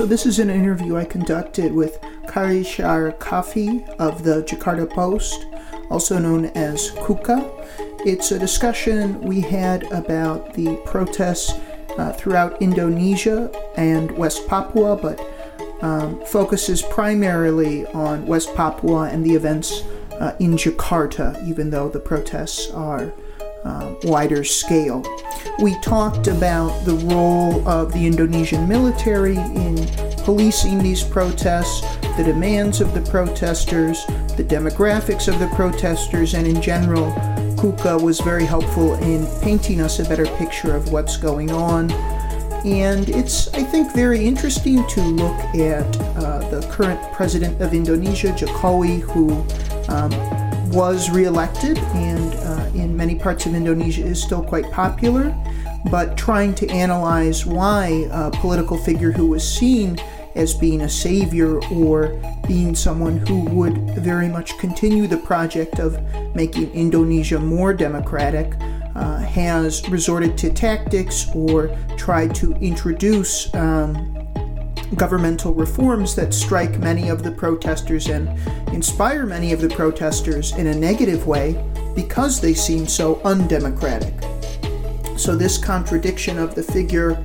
So, this is an interview I conducted with Kharishar Kahfi of the Jakarta Post, also known as KUKA. It's a discussion we had about the protests uh, throughout Indonesia and West Papua, but um, focuses primarily on West Papua and the events uh, in Jakarta, even though the protests are um, wider scale. We talked about the role of the Indonesian military in policing these protests, the demands of the protesters, the demographics of the protesters, and in general, Kuka was very helpful in painting us a better picture of what's going on. And it's, I think, very interesting to look at uh, the current president of Indonesia, Jokowi, who um, was reelected and uh, in many parts of Indonesia is still quite popular, but trying to analyze why a political figure who was seen as being a savior or being someone who would very much continue the project of making Indonesia more democratic uh, has resorted to tactics or tried to introduce um, governmental reforms that strike many of the protesters and inspire many of the protesters in a negative way because they seem so undemocratic. So, this contradiction of the figure,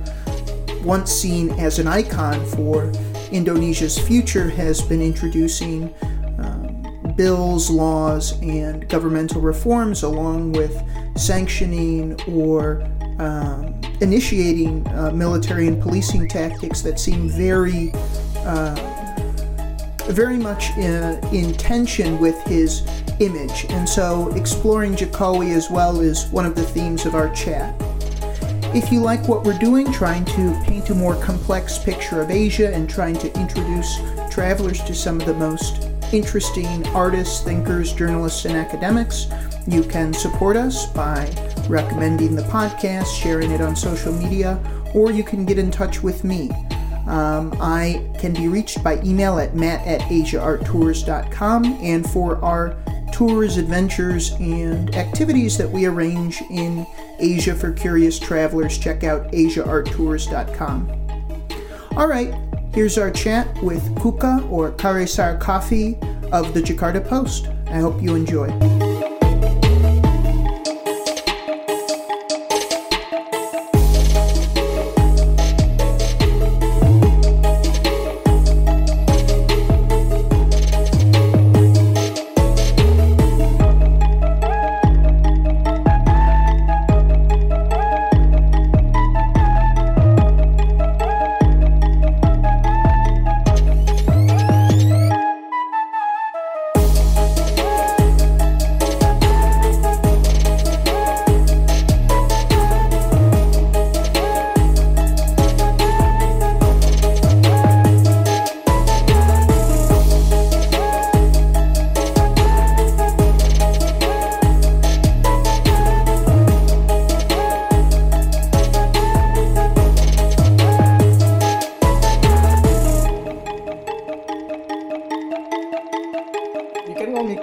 once seen as an icon for Indonesia's future, has been introducing um, bills, laws, and governmental reforms along with sanctioning or um, initiating uh, military and policing tactics that seem very, uh, very much in, in, tension with his image. And so, exploring Jokowi as well is one of the themes of our chat. If you like what we're doing, trying to paint a more complex picture of Asia and trying to introduce travelers to some of the most interesting artists, thinkers, journalists, and academics, you can support us by recommending the podcast, sharing it on social media, or you can get in touch with me. Um, I can be reached by email at matt at asiaarttours.com and for our tours, adventures, and activities that we arrange in Asia for curious travelers, check out asiaarttours.com. All right, here's our chat with Kuka or Kharishar Kahfi of the Jakarta Post. I hope you enjoy.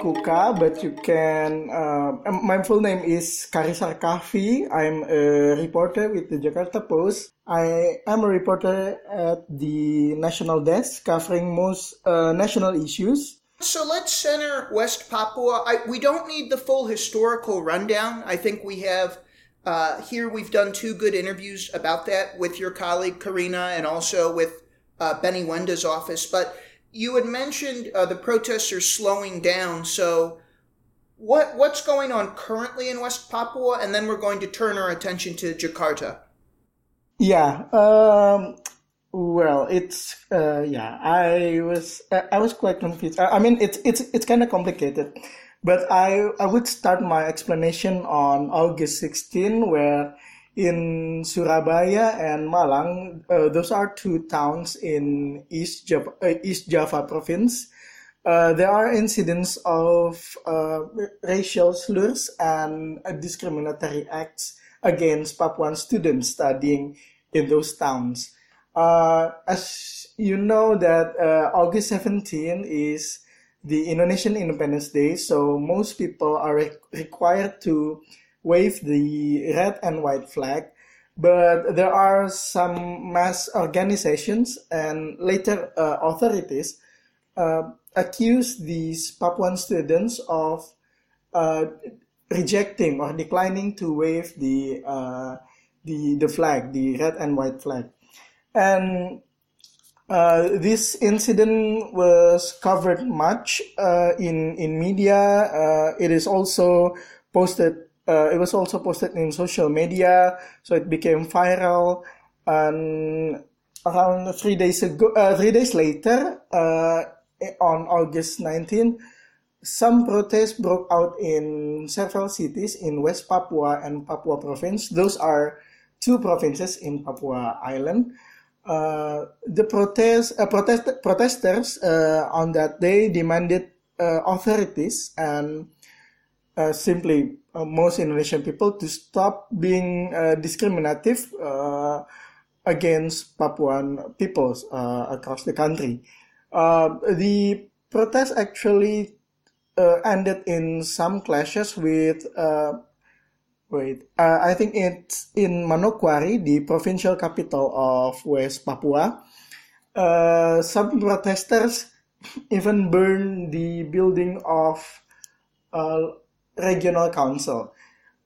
But you can. Uh, my full name is Kharishar Kahfi. I'm a reporter with the Jakarta Post. I am a reporter at the national desk covering most uh, national issues. So let's center West Papua. I, we don't need the full historical rundown. I think we have uh, here. We've done two good interviews about that with your colleague Karina and also with uh, Benny Wenda's office. But you had mentioned uh, the protests are slowing down. So what what's going on currently in West Papua, and then we're going to turn our attention to Jakarta. Yeah. Um, well, it's uh, yeah. I was I was quite confused. I mean, it's it's it's kind of complicated, but I I would start my explanation on August 16, where in Surabaya and Malang, uh, those are two towns in East Java, uh, East Java province uh, there are incidents of uh, racial slurs and uh, discriminatory acts against Papuan students studying in those towns. Uh, as you know that August 17 is the Indonesian Independence Day, so most people are re- required to wave the red and white flag. But there are some mass organizations and later uh, authorities uh, accuse these Papuan students of uh, rejecting or declining to wave the uh, the the flag, the red and white flag, and uh, this incident was covered much uh, in in media. Uh, it is also posted. Uh, it was also posted in social media, so it became viral. And around three days ago, uh, three days later, on August 19, some protests broke out in several cities in West Papua and Papua province. Those are two provinces in Papua Island. Uh, the protest, uh, protest protesters uh, on that day demanded uh, authorities and uh, simply uh, most Indonesian people to stop being discriminative against Papuan peoples across the country. the protest actually ended in some clashes with Wait, uh, I think it's in Manokwari, the provincial capital of West Papua. Uh, some protesters even burned the building of uh, regional council,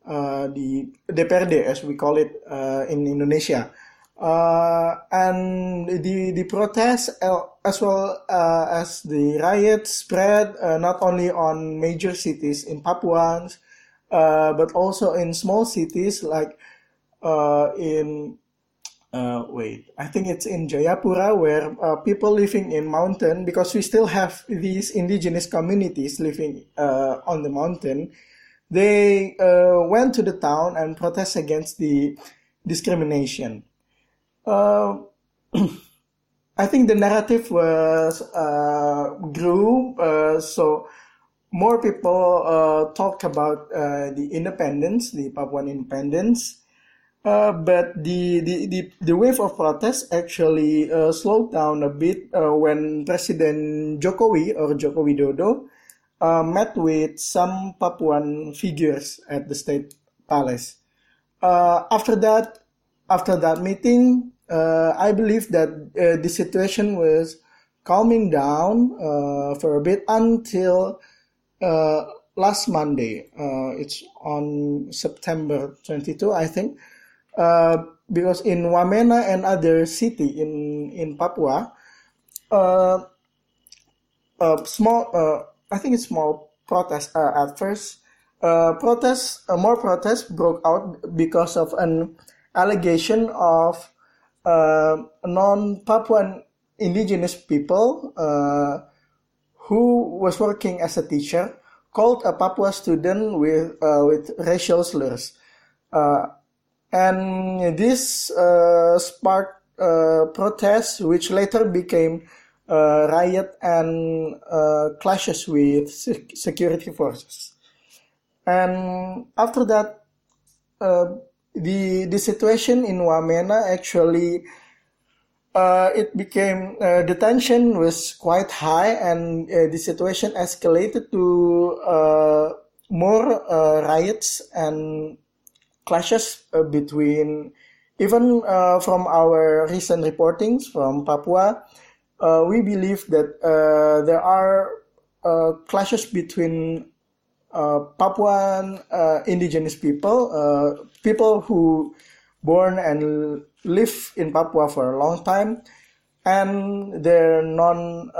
uh, the DPRD as we call it uh, in Indonesia. Uh, and the the protests as well as the riots spread not only on major cities in Papuans, uh, but also in small cities like uh, in uh, wait, I think it's in Jayapura where uh, people living in mountain because we still have these indigenous communities living uh, on the mountain. They uh, went to the town and protest against the discrimination. I think the narrative was grew so more people uh, talk about uh, the independence, the Papuan independence, uh, but the, the, the, the wave of protests actually uh, slowed down a bit uh, when President Jokowi or Joko Widodo uh, met with some Papuan figures at the State Palace. after that, after that meeting, I believe that the situation was calming down for a bit until uh, last Monday. Uh, it's on September 22, I think. Uh, because in Wamena and other city in in Papua, uh, small, uh, I think it's small protest uh, at first. Uh, protests, uh, more protests broke out because of an allegation of uh, non-Papuan indigenous people uh, who was working as a teacher, called a Papua student with uh, with racial slurs, uh, and this uh, sparked uh, protests, which later became uh, riot and uh, clashes with security forces. And after that, the the situation in Wamena actually uh, it became uh, the tension was quite high and uh, the situation escalated to uh, more uh, riots and clashes uh, between even uh, from our recent reportings from Papua uh, we believe that uh, there are clashes between Papuan indigenous people people who born and live in Papua for a long time, and their non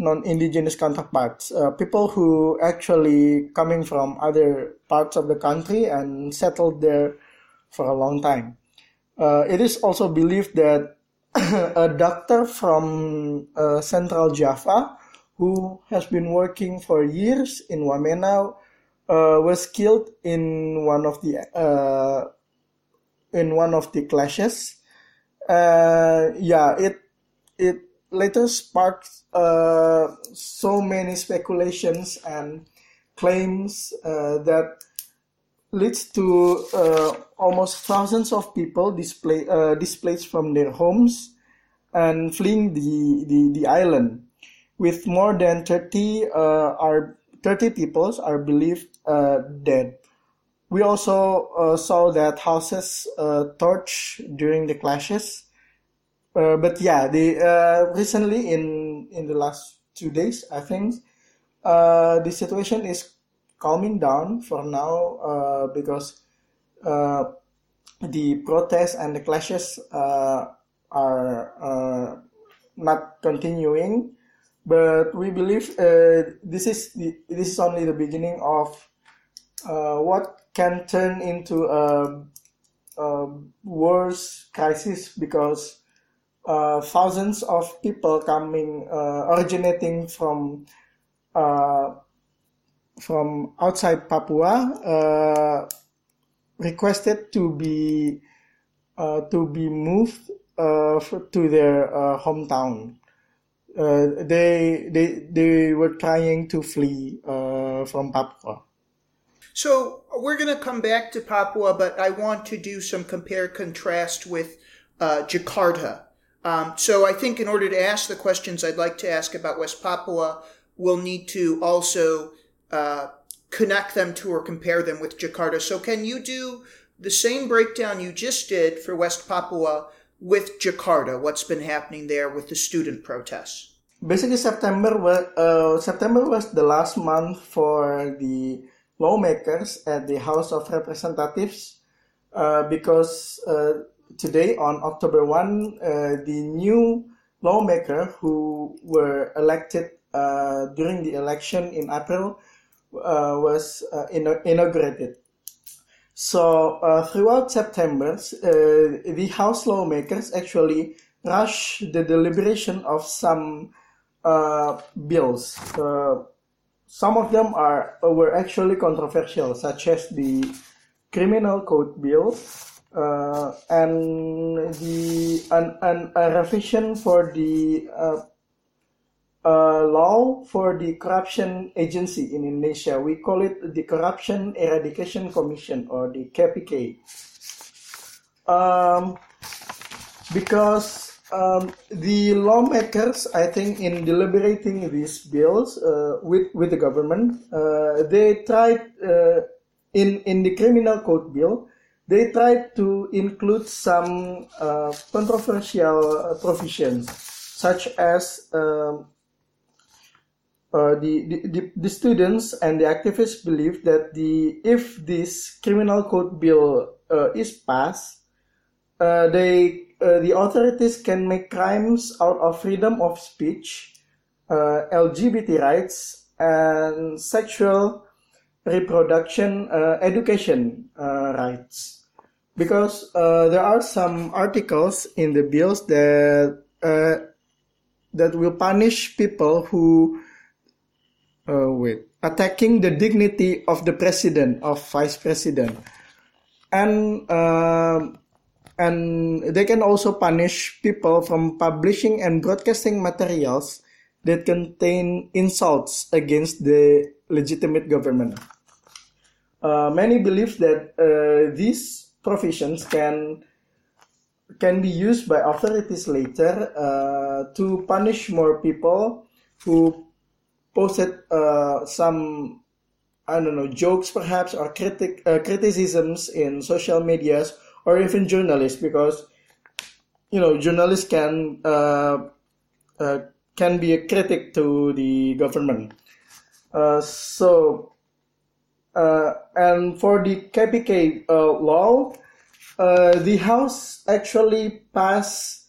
uh, non indigenous counterparts, uh, people who actually coming from other parts of the country and settled there for a long time. Uh, it is also believed that a doctor from uh, Central Java who has been working for years in Wamena uh, was killed in one of the uh, in one of the clashes. Uh, yeah, it it later sparked uh, so many speculations and claims uh, that leads to uh, almost thousands of people display, uh, displaced from their homes and fleeing the, the, the island. With more than 30 uh, are 30 peoples are believed dead. we also uh, saw that houses uh, torch during the clashes. Uh, but yeah, the uh, recently in in the last two days, I think uh, the situation is calming down for now uh, because the protests and the clashes are not continuing. But we believe this is the, this is only the beginning of what can turn into a, a worse crisis because uh, thousands of people coming uh, originating from uh, from outside Papua uh, requested to be uh, to be moved to their hometown. they they they were trying to flee from Papua. So we're going to come back to Papua, but I want to do some compare contrast with Jakarta. Um, so I think in order to ask the questions I'd like to ask about West Papua, we'll need to also uh, connect them to or compare them with Jakarta. So can you do the same breakdown you just did for West Papua with Jakarta? What's been happening there with the student protests? Basically, September was uh, September was the last month for the lawmakers at the House of Representatives uh, because uh, today on October 1, uh, the new lawmaker who were elected uh, during the election in April uh, was inaugurated. So throughout September, the House lawmakers actually rushed the deliberation of some bills some of them are were actually controversial, such as the criminal code bill uh, and the an, an, a revision for the uh, uh, law for the corruption agency in Indonesia. We call it the Corruption Eradication Commission or the KPK. Um, because um, the lawmakers, I think, in deliberating these bills uh, with with the government, uh, they tried uh, in in the criminal code bill, they tried to include some uh, controversial uh, provisions, such as um, uh, the, the, the students and the activists believe that the if this criminal code bill is passed, they uh, the authorities can make crimes out of freedom of speech, uh, LGBT rights, and sexual reproduction uh, education uh, rights. Because uh, there are some articles in the bills that that will punish people who wait attacking the dignity of the president of vice president and and they can also punish people from publishing and broadcasting materials that contain insults against the legitimate government. Uh, many believe that uh, these provisions can can be used by authorities later uh, to punish more people who posted uh, some I don't know jokes perhaps or critic uh, criticisms in social medias or even journalists because you know journalists can uh, uh, can be a critic to the government. Uh, so and for the KPK uh, law, uh, the House actually passed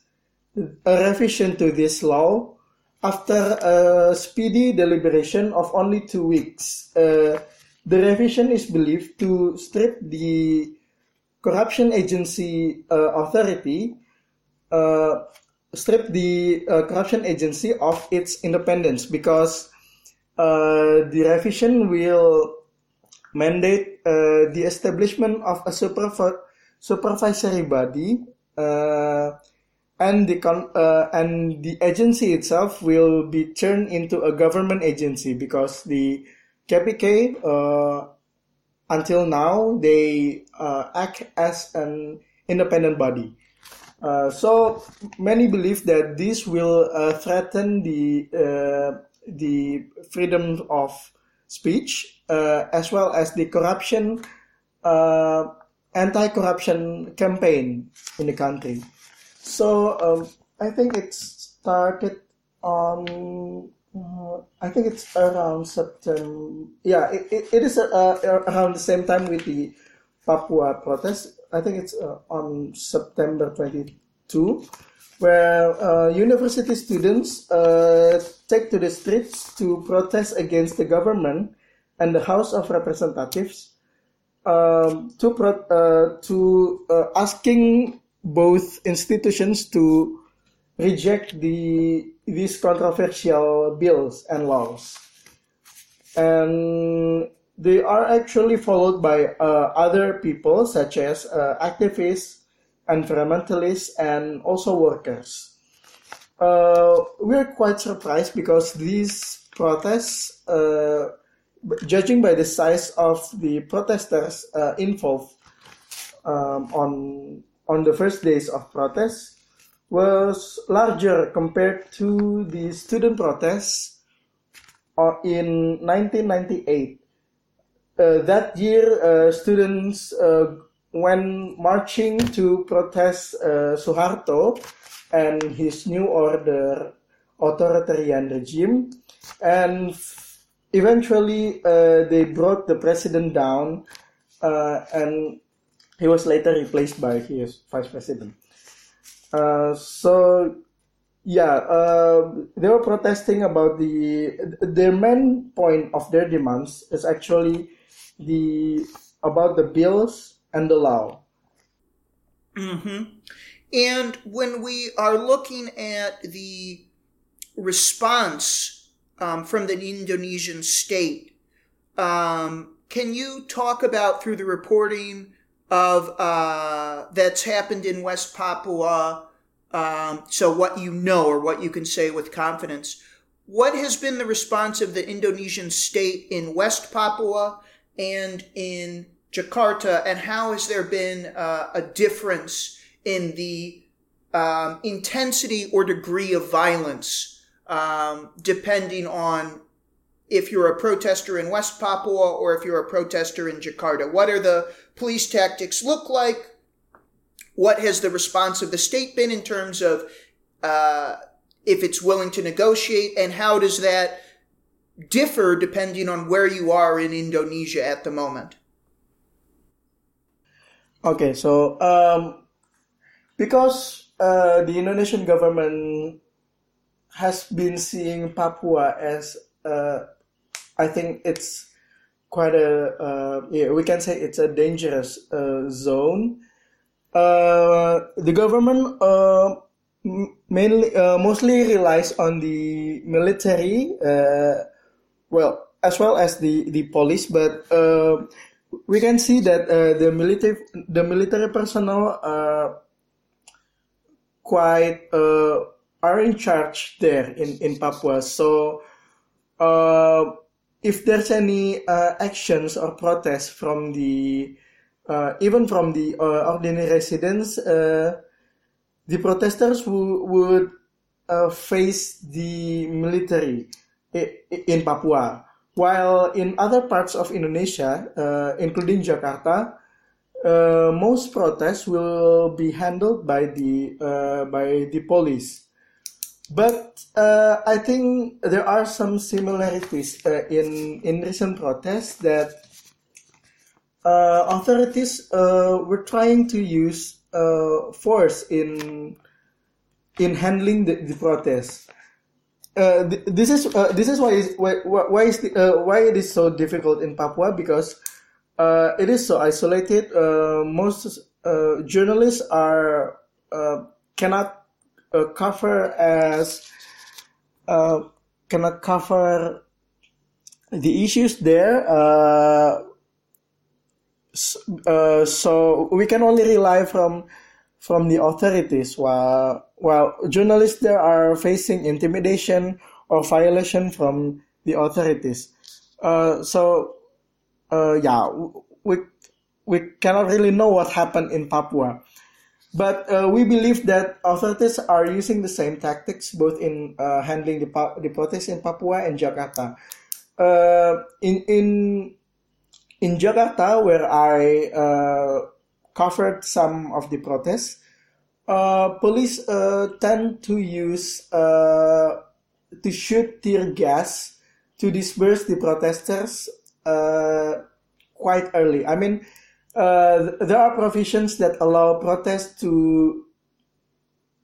a revision to this law after a speedy deliberation of only two weeks. the revision is believed to strip the corruption agency uh, authority uh, strip the uh, corruption agency of its independence because uh, the revision will mandate uh, the establishment of a supervi- supervisory body uh, and the con- and the agency itself will be turned into a government agency because the KPK until now they uh, act as an independent body. Uh, so many believe that this will uh, threaten the uh, the freedom of speech uh, as well as the corruption uh, anti-corruption campaign in the country. So um, I think it started on uh, I think it's around September. Yeah, it, it, it is uh, around the same time with the Papua protest. I think it's uh, on September 22, where uh, university students uh, take to the streets to protest against the government and the House of Representatives um, to pro- uh, to asking both institutions to reject the these controversial bills and laws. And they are actually followed by uh, other people such as uh, activists, environmentalists, and also workers. Uh, we're quite surprised because these protests, uh, judging by the size of the protesters uh, involved um, on on the first days of protests, was larger compared to the student protests uh, in 1998. Uh, that year, uh, students uh, went marching to protest uh, Suharto and his new order authoritarian regime, and eventually uh, they brought the president down, and he was later replaced by his vice president. Uh, so yeah, uh, they were protesting about the their main point of their demands is actually the about the bills and the law. Mm-hmm. And when we are looking at the response um, from the Indonesian state, um, can you talk about through the reporting of uh, that's happened in West Papua. Um, so what you know or what you can say with confidence. What has been the response of the Indonesian state in West Papua and in Jakarta, and how has there been uh, a difference in the um, intensity or degree of violence um, depending on if you're a protester in West Papua or if you're a protester in Jakarta? What are the police tactics look like? What has the response of the state been in terms of uh, if it's willing to negotiate, and how does that differ depending on where you are in Indonesia at the moment? Okay, so um, because uh, the Indonesian government has been seeing Papua as I think it's quite a uh, yeah we can say it's a dangerous uh, zone. Uh, the government uh, mainly uh, mostly relies on the military, uh, well as well as the the police, but we can see that the military the military personnel quite are in charge there in in Papua. So if there's any uh, actions or protests from the uh, even from the uh, ordinary residents, uh, the protesters w- would uh, face the military in Papua. While in other parts of Indonesia, uh, including Jakarta, most protests will be handled by the by the police. But uh, I think there are some similarities uh, in in recent protests that uh, authorities uh, were trying to use uh, force in in handling the, the protests. Uh, th- this is this is why is why why is the, why it is so difficult in Papua because it is so isolated. most journalists are cannot uh, cover as uh, cannot cover the issues there. Uh, uh, so we can only rely from from the authorities while while journalists there are facing intimidation or violation from the authorities. Uh, so uh, yeah, we we cannot really know what happened in Papua. But uh, we believe that authorities are using the same tactics both in uh, handling the, the protests in Papua and Jakarta. Uh, in in in Jakarta, where I uh, covered some of the protests, uh, police uh, tend to use to shoot tear gas to disperse the protesters quite early. I mean, uh, there are provisions that allow protests to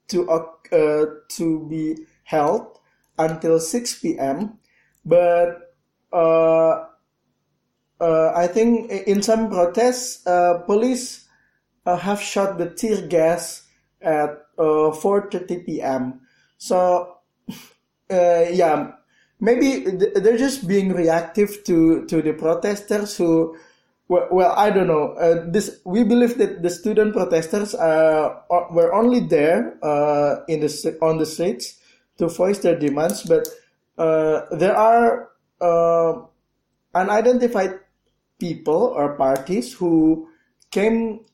to uh, to be held until 6 p.m. But uh, uh, I think in some protests, uh, police have shot the tear gas at 4:30 p.m. So yeah, maybe they're just being reactive to to the protesters who well, well I don't know. Uh, this we believe that the student protesters uh, were only there uh, in the on the streets to voice their demands, but uh, there are uh, unidentified people or parties who came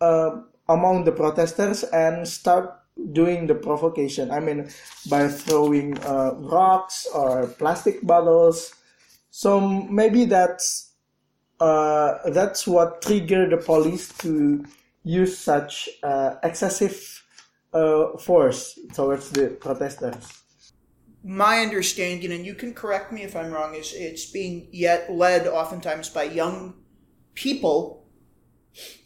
uh, among the protesters and start doing the provocation. I mean, by throwing rocks or plastic bottles. So maybe that's uh, that's what triggered the police to use such uh, excessive uh, force towards the protesters. My understanding, and you can correct me if I'm wrong, is it's being yet led oftentimes by young people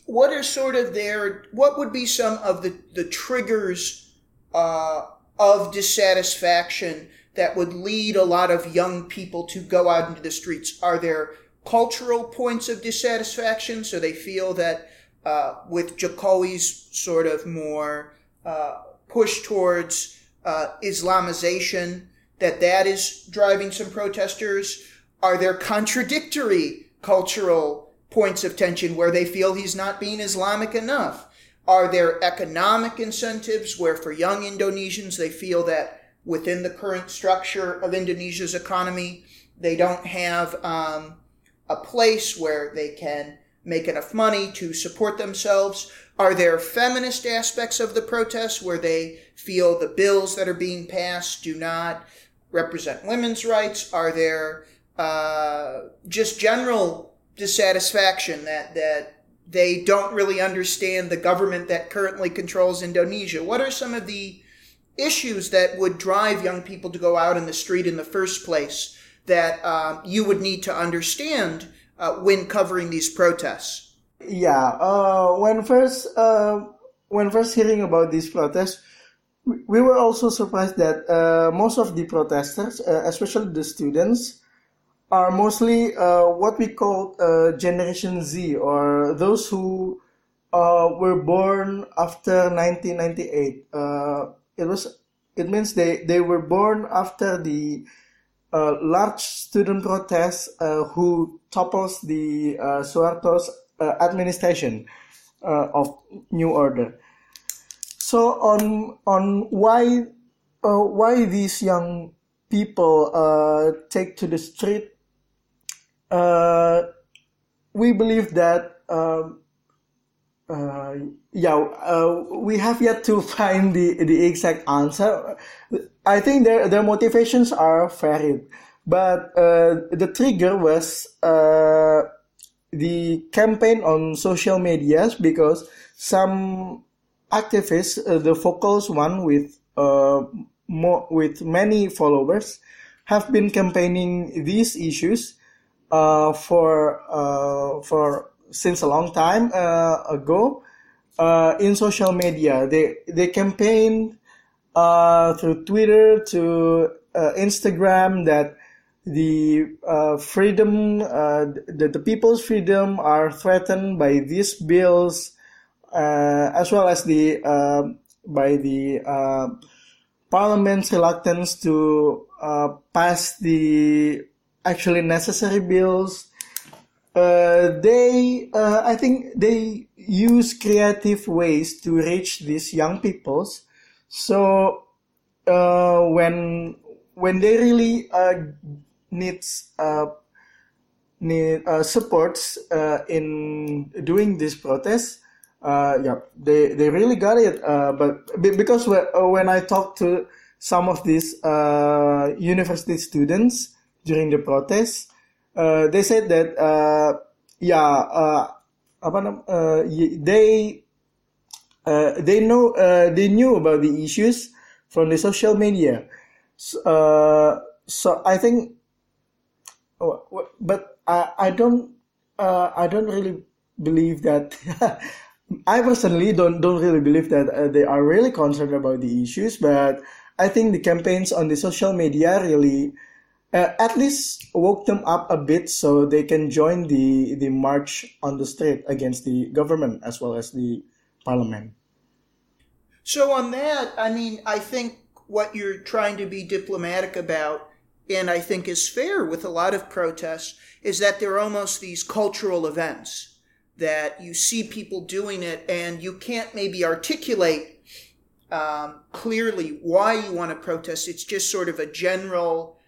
what are sort of their what would be some of the the triggers uh, of dissatisfaction that would lead a lot of young people to go out into the streets are there cultural points of dissatisfaction so they feel that uh, with Jokowi's sort of more uh, push towards uh, Islamization that that is driving some protesters are there contradictory cultural points of tension where they feel he's not being Islamic enough? Are there economic incentives where for young Indonesians they feel that within the current structure of Indonesia's economy, they don't have um, a place where they can make enough money to support themselves? Are there feminist aspects of the protests where they feel the bills that are being passed do not represent women's rights? Are there uh, just general dissatisfaction that that they don't really understand the government that currently controls Indonesia. What are some of the issues that would drive young people to go out in the street in the first place that um, you would need to understand uh, when covering these protests? Yeah, uh, when first uh, when first hearing about these protests, we were also surprised that uh, most of the protesters, uh, especially the students, are mostly uh, what we call uh, Generation Z, or those who uh, were born after 1998. Uh, it was it means they, they were born after the uh, large student protest uh, who topples the uh, Suharto's administration of New Order. So on on why why these young people take to the street uh, we believe that um, uh, yeah, uh, we have yet to find the, the exact answer. I think their, their motivations are varied, but uh, the trigger was uh, the campaign on social medias because some activists, uh, the focus one with more with many followers, have been campaigning these issues uh, for uh, for since a long time uh, ago uh, in social media. They they campaign uh, through Twitter to uh, Instagram that the freedom, the, the people's freedom are threatened by these bills, as well as the by the parliament's reluctance to pass the actually necessary bills. Uh, they, uh, I think they use creative ways to reach these young peoples. So uh, when when they really uh, needs uh, need uh, supports in doing this protest, yeah, they they really got it. but because when I talked to some of these university students, during the protest. Uh, they said that uh, yeah, uh, apa uh, they uh, they know uh, they knew about the issues from the social media. So, uh, so I think, oh, but I, I don't uh, I don't really believe that. I personally don't don't really believe that uh, they are really concerned about the issues, but I think the campaigns on the social media really at least woke them up a bit so they can join the the march on the street against the government as well as the parliament. So on that, I mean, I think what you're trying to be diplomatic about, and I think is fair with a lot of protests, is that they're almost these cultural events that you see people doing it and you can't maybe articulate um, clearly why you want to protest. It's just sort of a general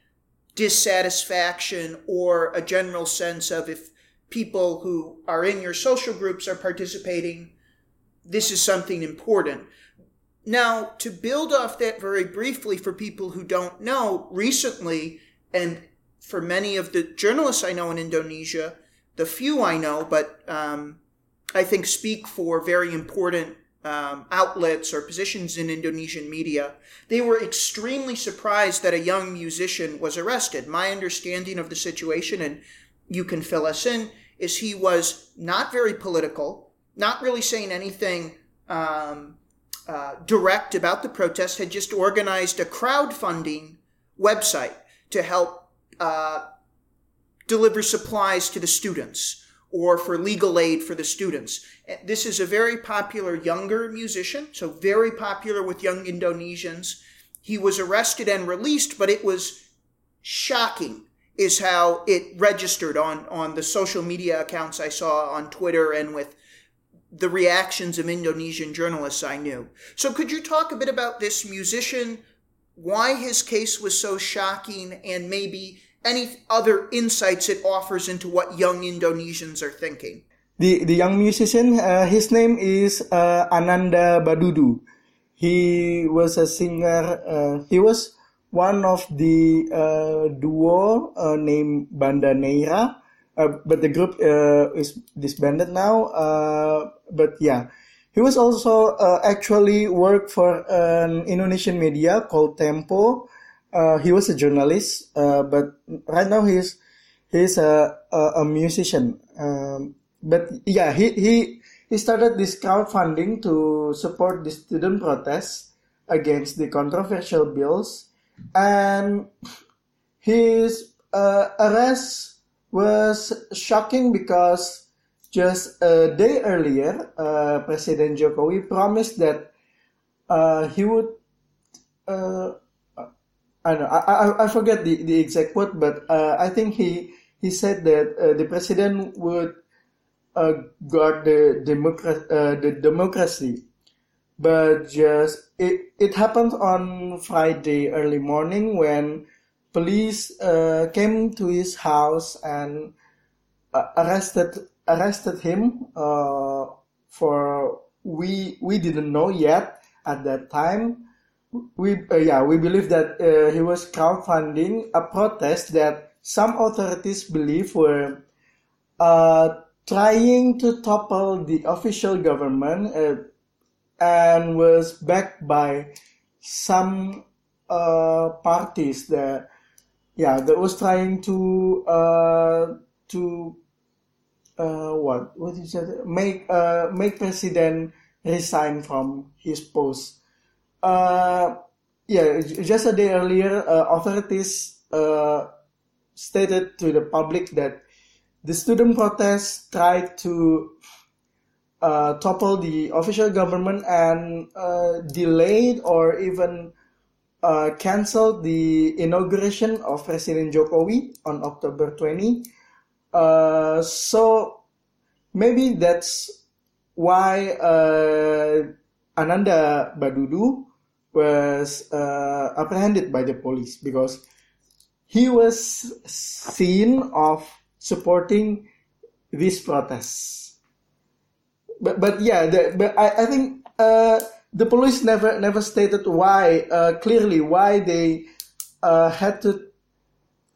dissatisfaction or a general sense of if people who are in your social groups are participating, this is something important. Now, to build off that very briefly for people who don't know, recently, and for many of the journalists I know in Indonesia, the few I know, but um, I think speak for very important um, outlets or positions in Indonesian media, they were extremely surprised that a young musician was arrested. My understanding of the situation, and you can fill us in, is he was not very political, not really saying anything um, uh, direct about the protest, had just organized a crowdfunding website to help uh, deliver supplies to the students or for legal aid for the students. Eh, this is a very popular younger musician, so very popular with young Indonesians. He was arrested and released, but it was shocking is how it registered on, on the social media accounts I saw on Twitter and with the reactions of Indonesian journalists I knew. So, could you talk a bit about this musician, why his case was so shocking, and maybe any other insights it offers into what young Indonesians are thinking? The the young musician, uh, his name is uh, Ananda Badudu. He was a singer. Uh, he was one of the uh, duo uh, named Banda Neira uh, but the group is disbanded now. But yeah, he was also actually worked for an Indonesian media called Tempo. Uh, he was a journalist, uh, but right now he's he's a a, a musician. Um, but yeah, he he he started this crowdfunding to support the student protests against the controversial bills, and his arrest was shocking because just a day earlier, uh, President Jokowi promised that uh, he would. Uh, I know I, I, I forget the, the exact quote, but uh, I think he he said that uh, the president would uh, guard the democracy, the democracy, but just it it happened on Friday early morning when police uh, came to his house and uh, arrested arrested him uh, for we we didn't know yet at that time we uh, yeah we believe that uh, he was crowdfunding a protest that some authorities believe were uh, trying to topple the official government and was backed by some parties that yeah, that was trying to uh, to uh, what what is that? Make uh, make president resign from his post. Uh, yeah, just a day earlier, uh, authorities uh, stated to the public that the student protests tried to uh, topple the official government and uh, delayed or even uh, canceled the inauguration of President Jokowi on October 20. Uh, so maybe that's why Ananda Badudu was uh, apprehended by the police because he was seen of supporting these protests. But but yeah, the, but I, I think uh, the police never never stated why uh, clearly why they uh, had to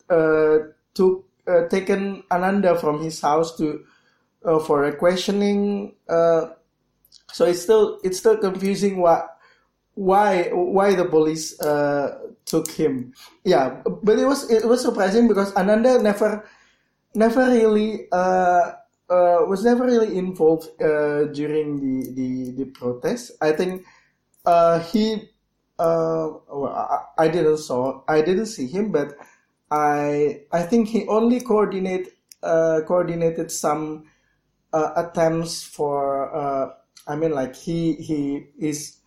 uh, to uh, taken Ananda from his house to uh, for a questioning. Uh, so it's still it's still confusing why why why the police uh, took him. Yeah, but it was it was surprising because Ananda never never really uh, uh, was never really involved uh, during the, the the protest. I think uh, he uh, well, I, I didn't saw I didn't see him, but I I think he only coordinate uh, coordinated some attempts for uh, I mean like he he is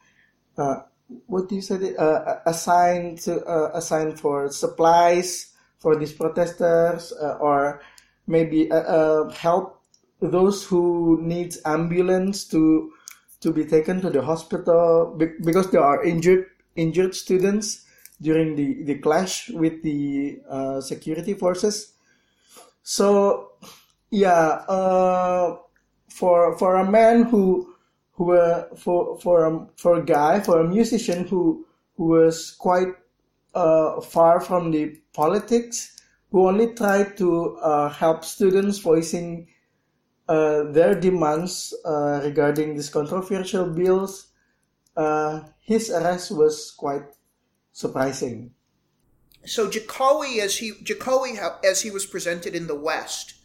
what do you say uh, assigned to uh, assigned for supplies for these protesters uh, or maybe uh, uh, help those who need ambulance to to be taken to the hospital because there are injured injured students during the, the clash with the uh, security forces. So yeah, uh, for for a man who who uh, for for a, for a guy for a musician who who was quite uh, far from the politics, who only tried to uh, help students voicing uh, their demands uh, regarding these controversial bills. Uh, his arrest was quite surprising. So Jokowi, as he Jokowi, as he was presented in the West,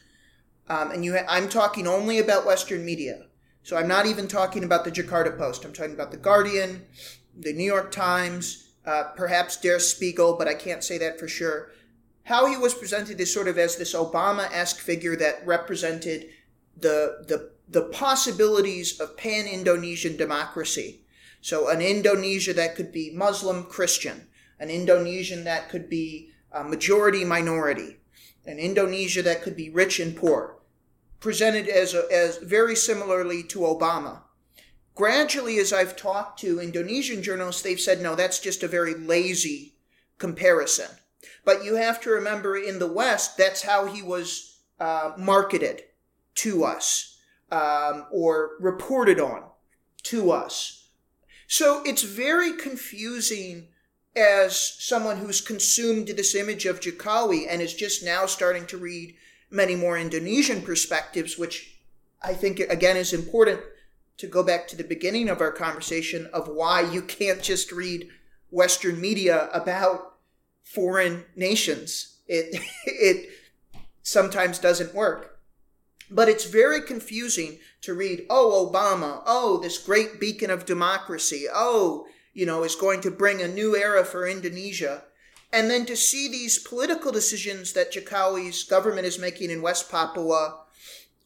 um, and you, I'm talking only about Western media. So I'm not even talking about the Jakarta Post. I'm talking about the Guardian, the New York Times, uh, perhaps Der Spiegel, but I can't say that for sure. How he was presented is sort of as this Obama-esque figure that represented the the the possibilities of pan-Indonesian democracy. So an Indonesia that could be Muslim Christian, an Indonesian that could be majority minority, an Indonesia that could be rich and poor, presented as a, as very similarly to Obama. Gradually, as I've talked to Indonesian journalists, they've said, no, that's just a very lazy comparison. But you have to remember in the West, that's how he was uh, marketed to us um, or reported on to us. So it's very confusing as someone who's consumed this image of Jokowi and is just now starting to read many more Indonesian perspectives, which I think again is important to go back to the beginning of our conversation of why you can't just read Western media about foreign nations. It it sometimes doesn't work. But it's very confusing to read, oh, Obama, oh, this great beacon of democracy, oh, you know, is going to bring a new era for Indonesia. And then to see these political decisions that Jokowi's government is making in West Papua,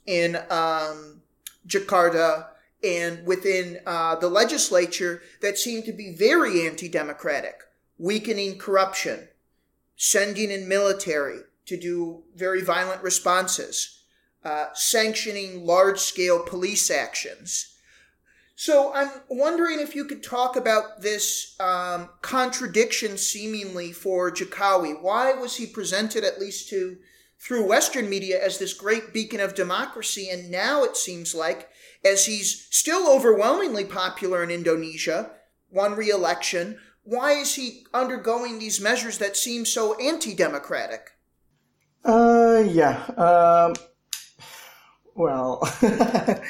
in um, Jakarta, and within uh, the legislature that seem to be very anti democratic, weakening corruption, sending in military to do very violent responses, uh, sanctioning large scale police actions. So I'm wondering if you could talk about this um, contradiction seemingly for Jokowi. Why was he presented, at least to through Western media, as this great beacon of democracy, and now it seems like, as he's still overwhelmingly popular in Indonesia, won re-election, why is he undergoing these measures that seem so anti-democratic? Uh, yeah. Um, well.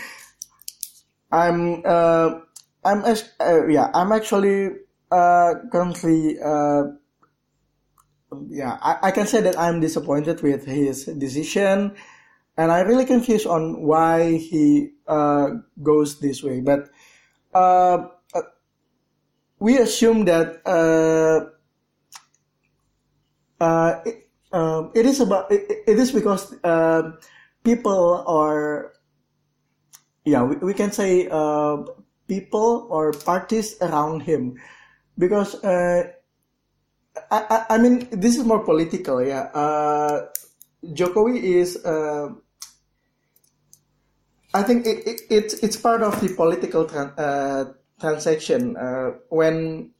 I'm uh, I'm uh, yeah I'm actually uh, currently uh, yeah I, I can say that I'm disappointed with his decision and I'm really confused on why he uh, goes this way. But uh, uh we assume that uh, uh, it, uh, it is about it, it is because uh, people are yeah, we, we can say uh, people or parties around him, because uh, I, I, mean this is more political. Yeah, uh, Jokowi is. Uh, I think it, it, it's it's part of the political tra- uh, transaction uh, when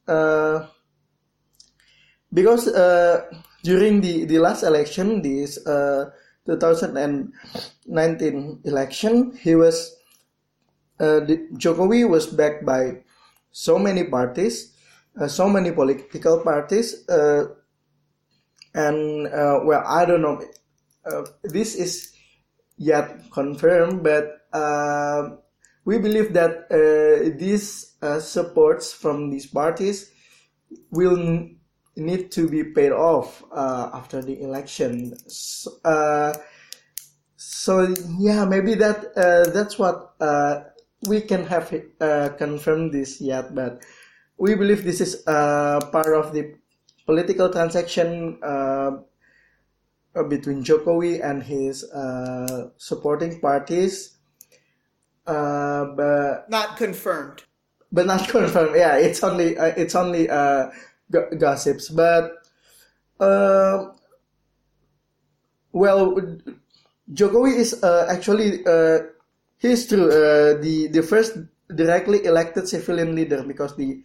because during the, the last election, this 2019 election, he was uh, Jokowi was backed by so many parties, uh, so many political parties, uh, and uh, well, I don't know. Uh, this is yet confirmed, but uh, we believe that these supports from these parties will need to be paid off after the election. So, so yeah, maybe that that's what we can have confirmed this yet, but we believe this is part of the political transaction uh, between Jokowi and his uh, supporting parties, uh, but not confirmed. But not confirmed. Yeah, it's only uh, it's only uh, g- gossips. But uh, well, Jokowi is actually he's true the the first directly elected civilian leader because the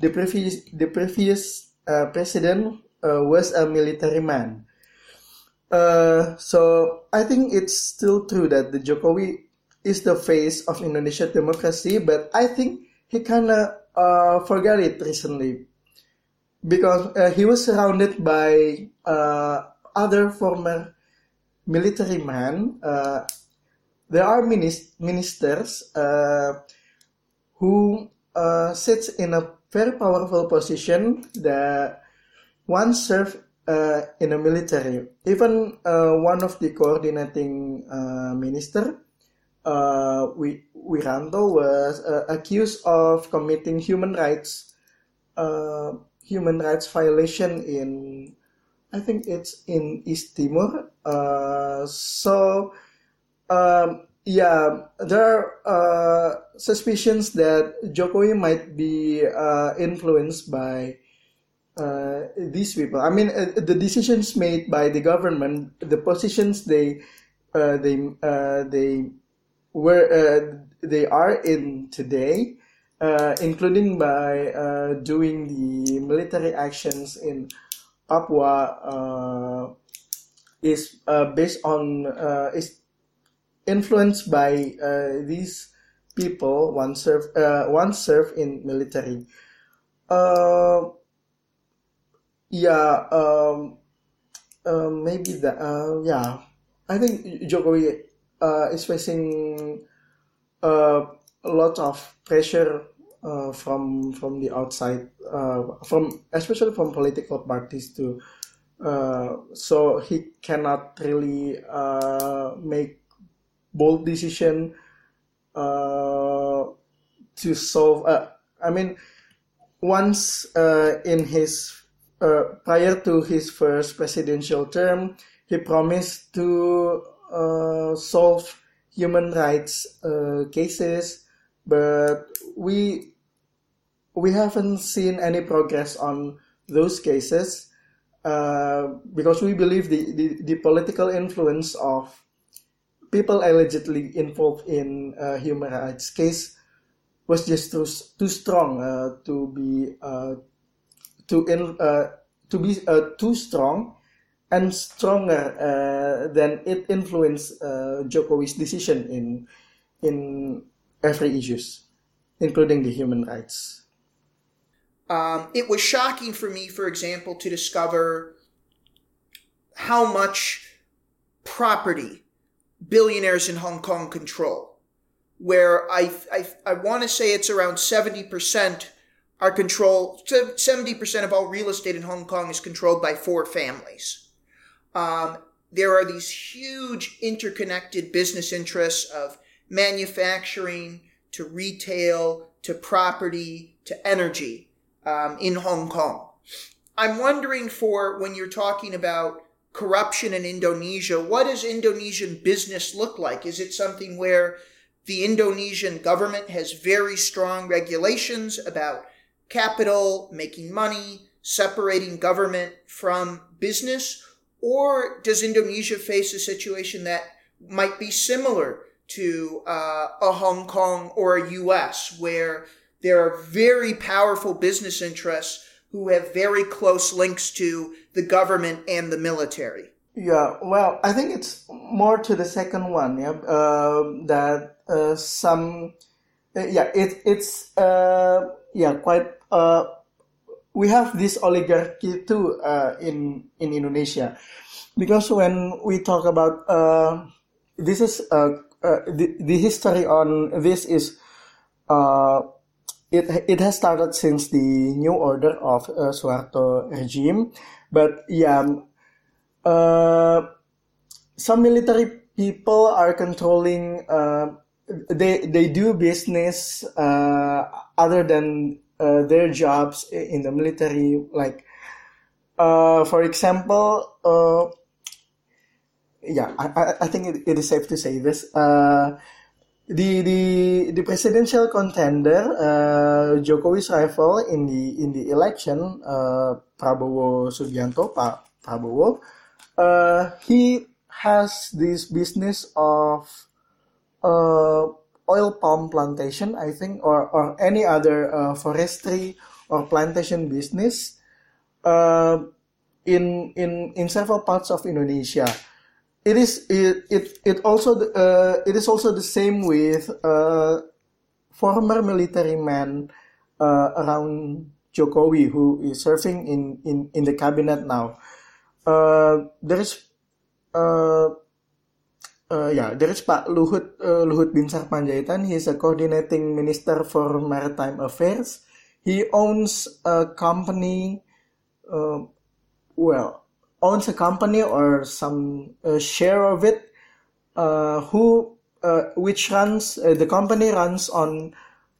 the previous the previous president was a military man. Uh, so I think it's still true that the Jokowi is the face of Indonesia democracy, but I think he kind of uh, forgot it recently because uh, he was surrounded by uh, other former military men. Uh, there are ministers uh, who sits in a very powerful position that once served uh, in the military. Even uh, one of the coordinating uh, minister, uh, Wiranto, was uh, accused of committing human rights uh, human rights violation in I think it's in East Timor. Uh, so um, yeah, there are suspicions that Jokowi might be influenced by uh, these people. I mean, uh, the decisions made by the government, the positions they uh, they uh, they were uh, they are in today, including by doing the military actions in Papua, is based on is influenced by these people once serve once serve in military. Uh, yeah, um, uh, maybe that. Uh, yeah, I think Jokowi uh, is facing uh, a lot of pressure uh, from from the outside, uh, from especially from political parties too. Uh, so he cannot really uh, make bold decision uh, to solve. Uh, I mean, once uh, in his uh, prior to his first presidential term, he promised to uh, solve human rights uh, cases, but we we haven't seen any progress on those cases because we believe the, the, the, political influence of people allegedly involved in uh, human rights case was just too, too strong uh, to be to in, uh, to be uh, too strong and stronger uh, than it influenced uh, Jokowi's decision in in every issues, including the human rights. Um, it was shocking for me, for example, to discover how much property billionaires in Hong Kong control. Where I I, I want to say it's around seventy percent are controlled, 70% of all real estate in Hong Kong is controlled by four families. Um, there are these huge interconnected business interests of manufacturing to retail to property to energy um, in Hong Kong. I'm wondering for when you're talking about corruption in Indonesia, what does Indonesian business look like? Is it something where the Indonesian government has very strong regulations about capital, making money, separating government from business? Or does Indonesia face a situation that might be similar to uh, a Hong Kong or a US, where there are very powerful business interests who have very close links to the government and the military? Yeah, well, I think it's more to the second one. Yeah, uh, that uh, some, uh, yeah, it, it's uh, yeah quite uh, we have this oligarchy too uh, in in Indonesia, because when we talk about this is the, the history on this is uh, it it has started since the new order of uh, Suharto regime, but yeah, uh, some military people are controlling. Uh, they they do business uh, other than uh, their jobs in the military, like uh, for example. Uh, yeah, I, I think it, it is safe to say this. Uh, the the the presidential contender uh, Jokowi's rival in the in the election uh, Prabowo Subianto Pak Prabowo uh, he has this business of uh, oil palm plantation I think or or any other uh, forestry or plantation business uh, in in in several parts of Indonesia it is it it, it also uh, it is also the same with uh, former military man uh, around Jokowi who is serving in in, in the cabinet now. Uh, there is uh, uh, yeah, there is Pak Luhut uh, Luhut Binsar Panjaitan. He is a coordinating minister for maritime affairs. He owns a company. Well, owns a company or some uh, share of it, uh, who uh, which runs uh, the company runs on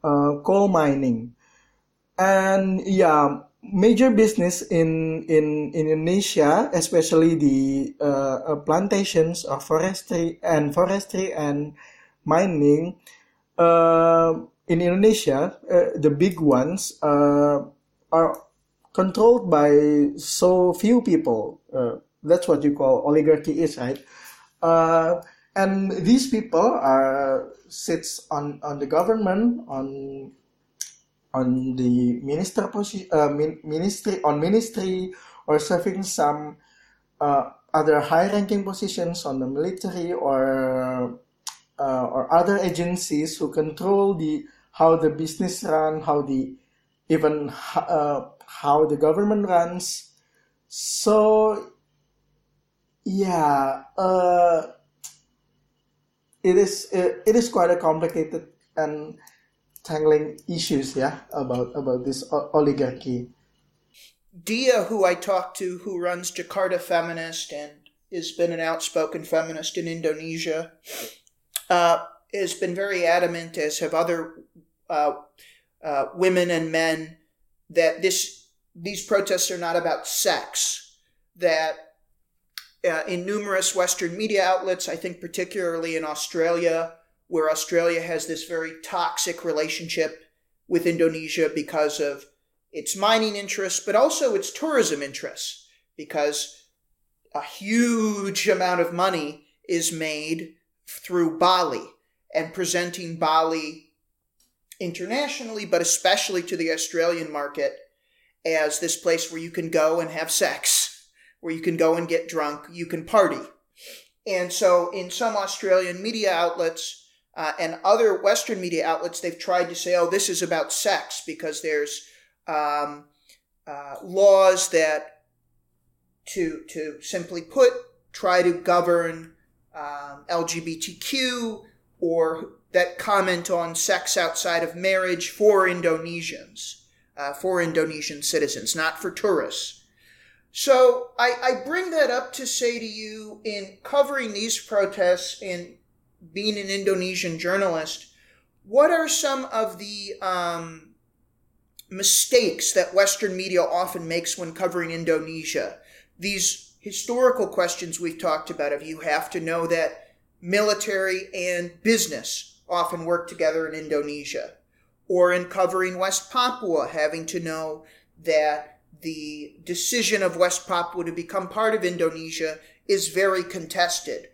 uh, coal mining, and yeah, major business in in, in Indonesia, especially the uh, plantations of forestry and forestry and mining. in Indonesia, the big ones are controlled by so few people. Uh, that's what you call oligarchy is, right? Uh, and these people are sits on on the government on on the minister position uh, ministry on ministry or serving some uh, other high ranking positions on the military or uh, or other agencies who control the how the business run how the even uh, how the government runs. So, yeah, uh, it is it, it is quite a complicated and tangling issues, yeah, about about this oligarchy. Dia, who I talked to, who runs Jakarta Feminist and has been an outspoken feminist in Indonesia, uh, has been very adamant, as have other uh, uh, women and men, that this these protests are not about sex, that uh, in numerous Western media outlets, I think particularly in Australia, where Australia has this very toxic relationship with Indonesia because of its mining interests, but also its tourism interests, because a huge amount of money is made through Bali and presenting Bali internationally, but especially to the Australian market as this place where you can go and have sex, where you can go and get drunk, you can party. And so, in some Australian media outlets uh, and other Western media outlets, they've tried to say, oh, this is about sex because there's um, uh, laws that, to, to simply put, try to govern um, LGBTQ or that comment on sex outside of marriage for Indonesians uh, for Indonesian citizens, not for tourists. So I, I bring that up to say to you in covering these protests and being an Indonesian journalist, what are some of the um, mistakes that Western media often makes when covering Indonesia? These historical questions we've talked about of you have to know that military and business often work together in Indonesia or in covering West Papua, having to know that the decision of West Papua to become part of Indonesia is very contested.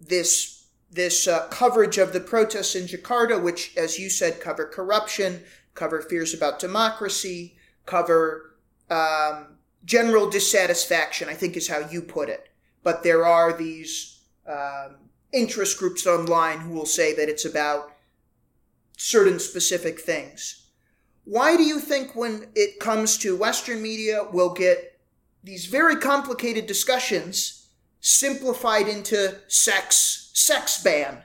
This this uh, coverage of the protests in Jakarta, which, as you said, cover corruption, cover fears about democracy, cover um, general dissatisfaction, I think is how you put it. But there are these um, interest groups online who will say that it's about certain specific things. Why do you think when it comes to Western media, we'll get these very complicated discussions simplified into sex, sex ban.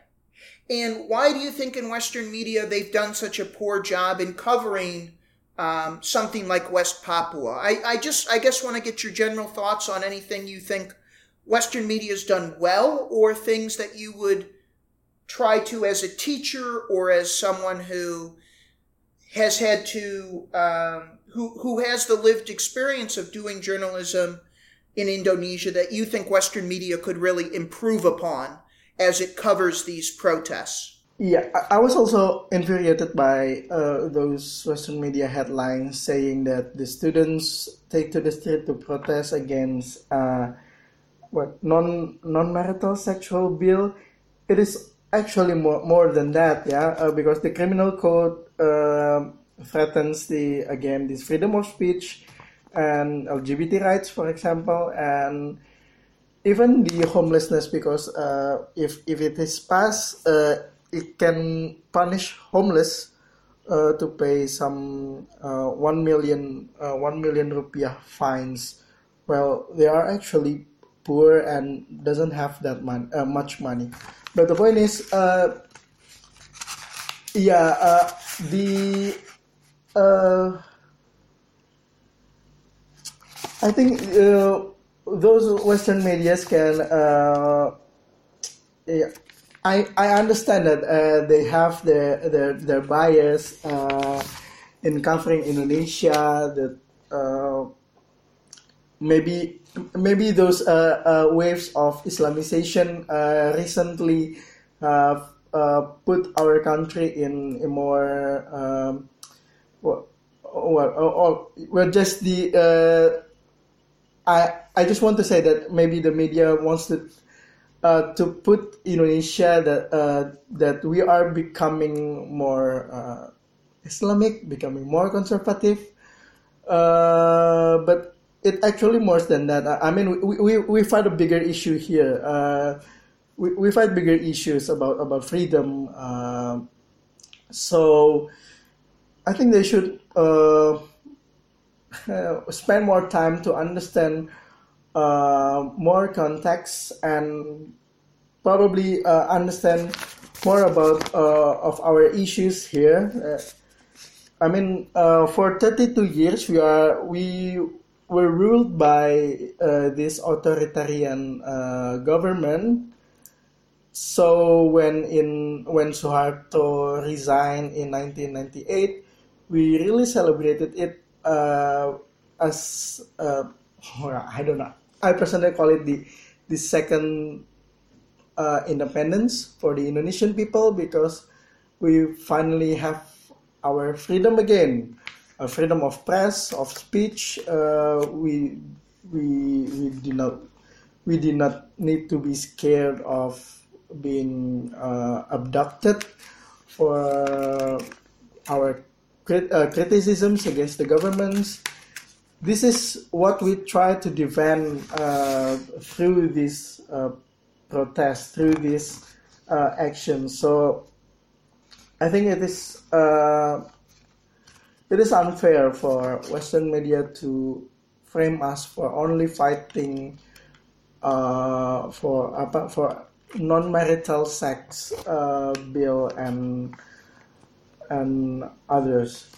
And why do you think in Western media they've done such a poor job in covering um, something like West Papua? I, I just, I guess, want to get your general thoughts on anything you think Western media has done well or things that you would try to, as a teacher or as someone who has had to, um, who, who has the lived experience of doing journalism in Indonesia that you think Western media could really improve upon as it covers these protests? Yeah, I was also infuriated by uh, those Western media headlines saying that the students take to the street to protest against uh, what non non marital sexual bill. It is actually more more than that, yeah, uh, because the criminal code uh, threatens the again this freedom of speech and LGBT rights, for example, and even the homelessness because uh, if if it is passed, uh, it can punish homeless uh, to pay some uh, one million uh, one million rupiah fines. Well, they are actually poor and doesn't have that mon- much money. But the point is, yeah, the I think uh, those Western medias can. Uh, yeah, I I understand that uh, they have their their their bias uh, in covering Indonesia. That uh, maybe maybe those uh, waves of Islamization recently have put our country in a more um, well, well, well, just the I I just want to say that maybe the media wants to uh, to put Indonesia that uh, that we are becoming more uh, Islamic, becoming more conservative, uh, but it actually more than that. I mean, we, we, we fight a bigger issue here. Uh, we, we fight bigger issues about about freedom. Uh, so I think they should uh, spend more time to understand uh, more context and probably uh, understand more about uh, of our issues here. I mean, for 32 years we are we were ruled by this authoritarian government. So when in when Suharto resigned in 1998, we really celebrated it uh, as uh, I don't know. I personally call it the the second uh, independence for the Indonesian people because we finally have our freedom again, a freedom of press, of speech. Uh, we we we did not we did not need to be scared of being uh, abducted for our crit- uh, criticisms against the governments. This is what we try to defend uh, through this uh, protest, through this uh, action. So I think it is uh, it is unfair for Western media to frame us for only fighting uh, for for non-marital sex bill and and others.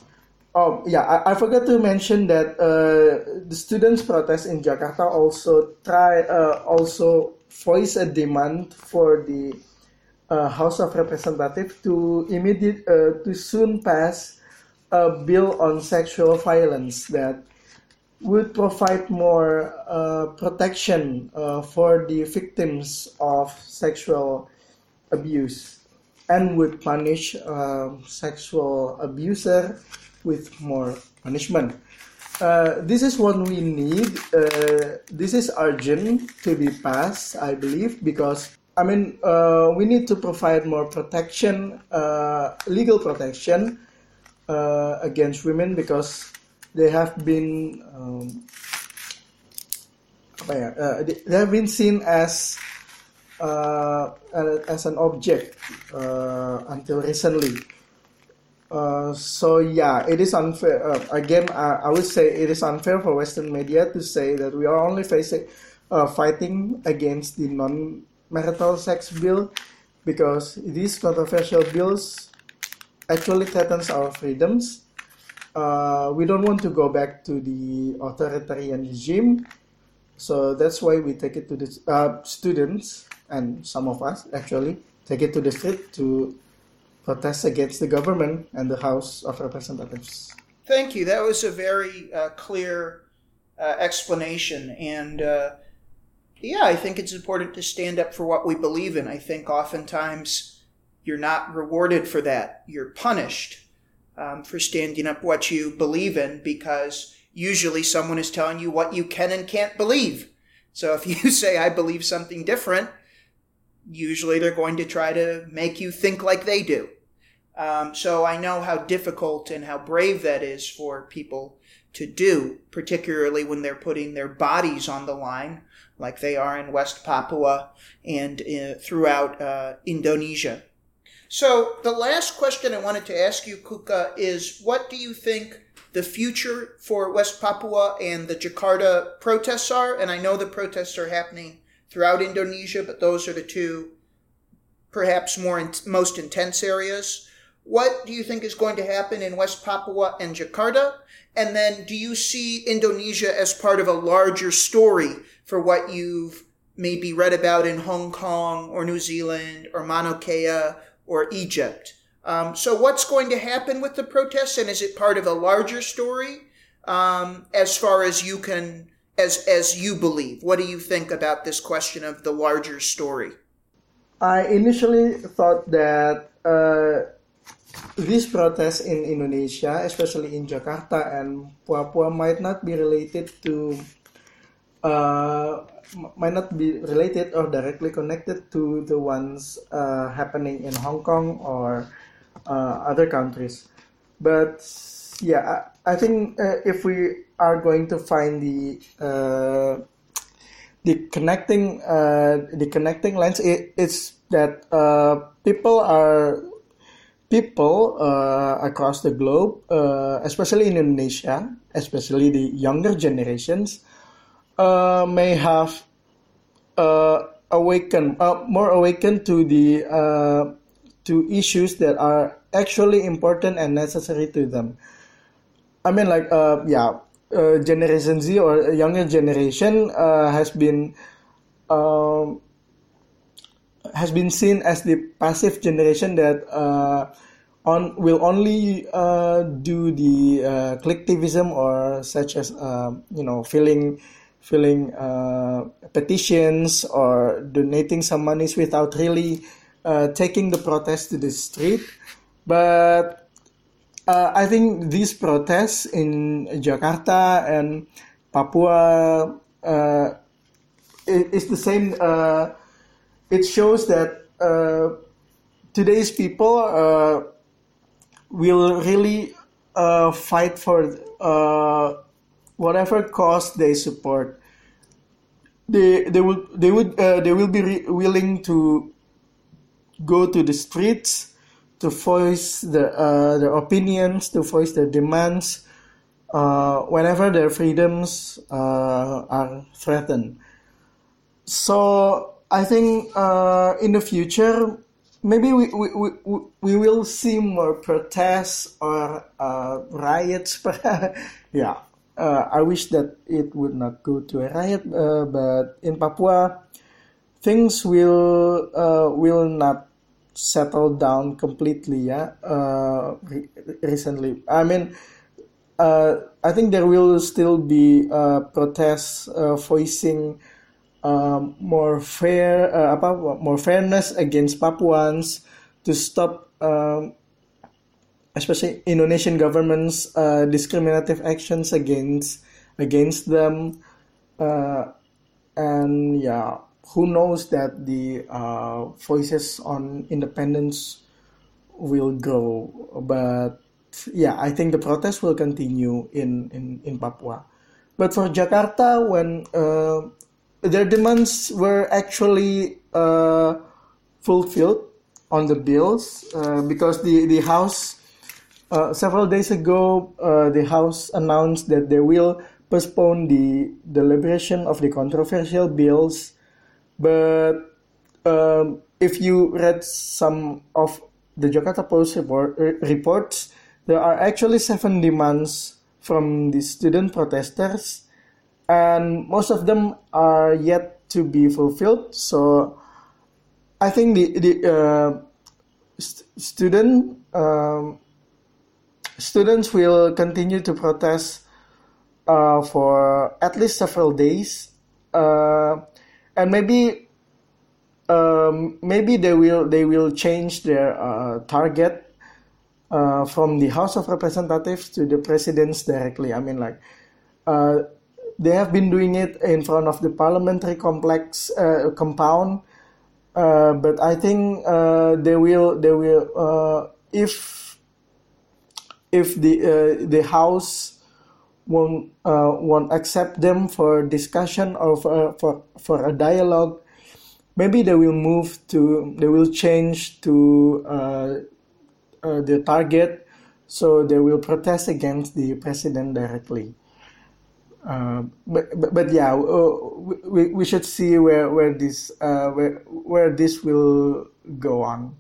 Oh yeah, I, I forgot to mention that uh, the students' protest in Jakarta also try uh, also voice a demand for the uh, House of Representatives to immediate uh, to soon pass a bill on sexual violence that would provide more uh, protection uh, for the victims of sexual abuse and would punish uh, sexual abuser with more punishment. Uh, this is what we need. Uh, this is urgent to be passed, I believe, because I mean uh, we need to provide more protection, legal protection uh, against women because they have been um, they have been seen as uh, as an object uh, until recently. Uh, so yeah, it is unfair. Uh, again, I would say it is unfair for Western media to say that we are only facing uh, fighting against the non marital sex bill because these controversial bills actually threatens our freedoms. Uh, we don't want to go back to the authoritarian regime, so that's why we take it to the uh, students and some of us actually take it to the street to protest against the government and the House of Representatives. Thank you. That was a very uh, clear uh, explanation, and uh, yeah, I think it's important to stand up for what we believe in. I think oftentimes you're not rewarded for that; you're punished um, for standing up what you believe in because usually someone is telling you what you can and can't believe. So if you say I believe something different, usually they're going to try to make you think like they do. Um, so I know how difficult and how brave that is for people to do, particularly when they're putting their bodies on the line, like they are in West Papua and uh, throughout uh, Indonesia. So the last question I wanted to ask you, Kuka, is what do you think the future for West Papua and the Jakarta protests are? And I know the protests are happening throughout Indonesia, but those are the two perhaps more in, most intense areas. What do you think is going to happen in West Papua and Jakarta? And then do you see Indonesia as part of a larger story for what you've maybe read about in Hong Kong or New Zealand or Mauna Kea or Egypt? Um, so what's going to happen with the protests and is it part of a larger story um, as far as you can as as you believe what do you think about this question of the larger story i initially thought that uh, these protests in Indonesia, especially in Jakarta and Papua, might not be related to uh, might not be related or directly connected to the ones uh, happening in Hong Kong or uh, other countries. But yeah, I, I think uh, if we are going to find the uh, the connecting uh, the connecting lines, it, it's that people are people uh, across the globe, uh, especially in Indonesia, especially the younger generations, uh, may have uh, awakened uh, more awakened to the uh, to issues that are actually important and necessary to them. I mean, like yeah, Generation Z or younger generation has been. Um, has been seen as the passive generation that uh, on will only uh, do the uh, collectivism or such as um, you know filling filling uh, petitions or donating some monies without really uh, taking the protest to the street. But uh, I think these protests in Jakarta and Papua is the same it shows that uh, today's people uh, will really uh, fight for uh, whatever cause they support. They they will they would uh, they will be re- willing to go to the streets to voice the, uh, their opinions, to voice their demands, uh, whenever their freedoms are threatened. So I think uh, in the future, maybe we, we, we, we will see more protests or uh, riots. yeah, uh, I wish that it would not go to a riot, uh, but in Papua, things will uh, will not settle down completely. Yeah, uh, re- recently, I mean. I think there will still be protests voicing um, more fair uh, apa more fairness against Papuans to stop um, especially Indonesian government's uh, discriminative actions against against them uh, and yeah who knows that the uh, voices on independence will grow but yeah I think the protest will continue in in, in Papua. But for Jakarta when uh, their demands were actually uh, fulfilled on the bills uh, because the the house uh, several days ago uh, the house announced that they will postpone the deliberation of the controversial bills but um, if you read some of the Jakarta Post report, reports, there are actually seven demands from the student protesters, and most of them are yet to be fulfilled. So I think the the uh, st- student um, students will continue to protest uh, for at least several days, uh, and maybe um, maybe they will they will change their uh, target uh, from the House of Representatives to the presidents directly. I mean, like uh, they have been doing it in front of the parliamentary complex uh, compound, but I think they will they will if if the uh, the House won't uh, won't accept them for discussion or for, for for a dialogue, maybe they will move to they will change to uh, uh, the target, so they will protest against the president directly. Uh, but, but, but yeah, uh, we, we should see where where this uh, where where this will go on.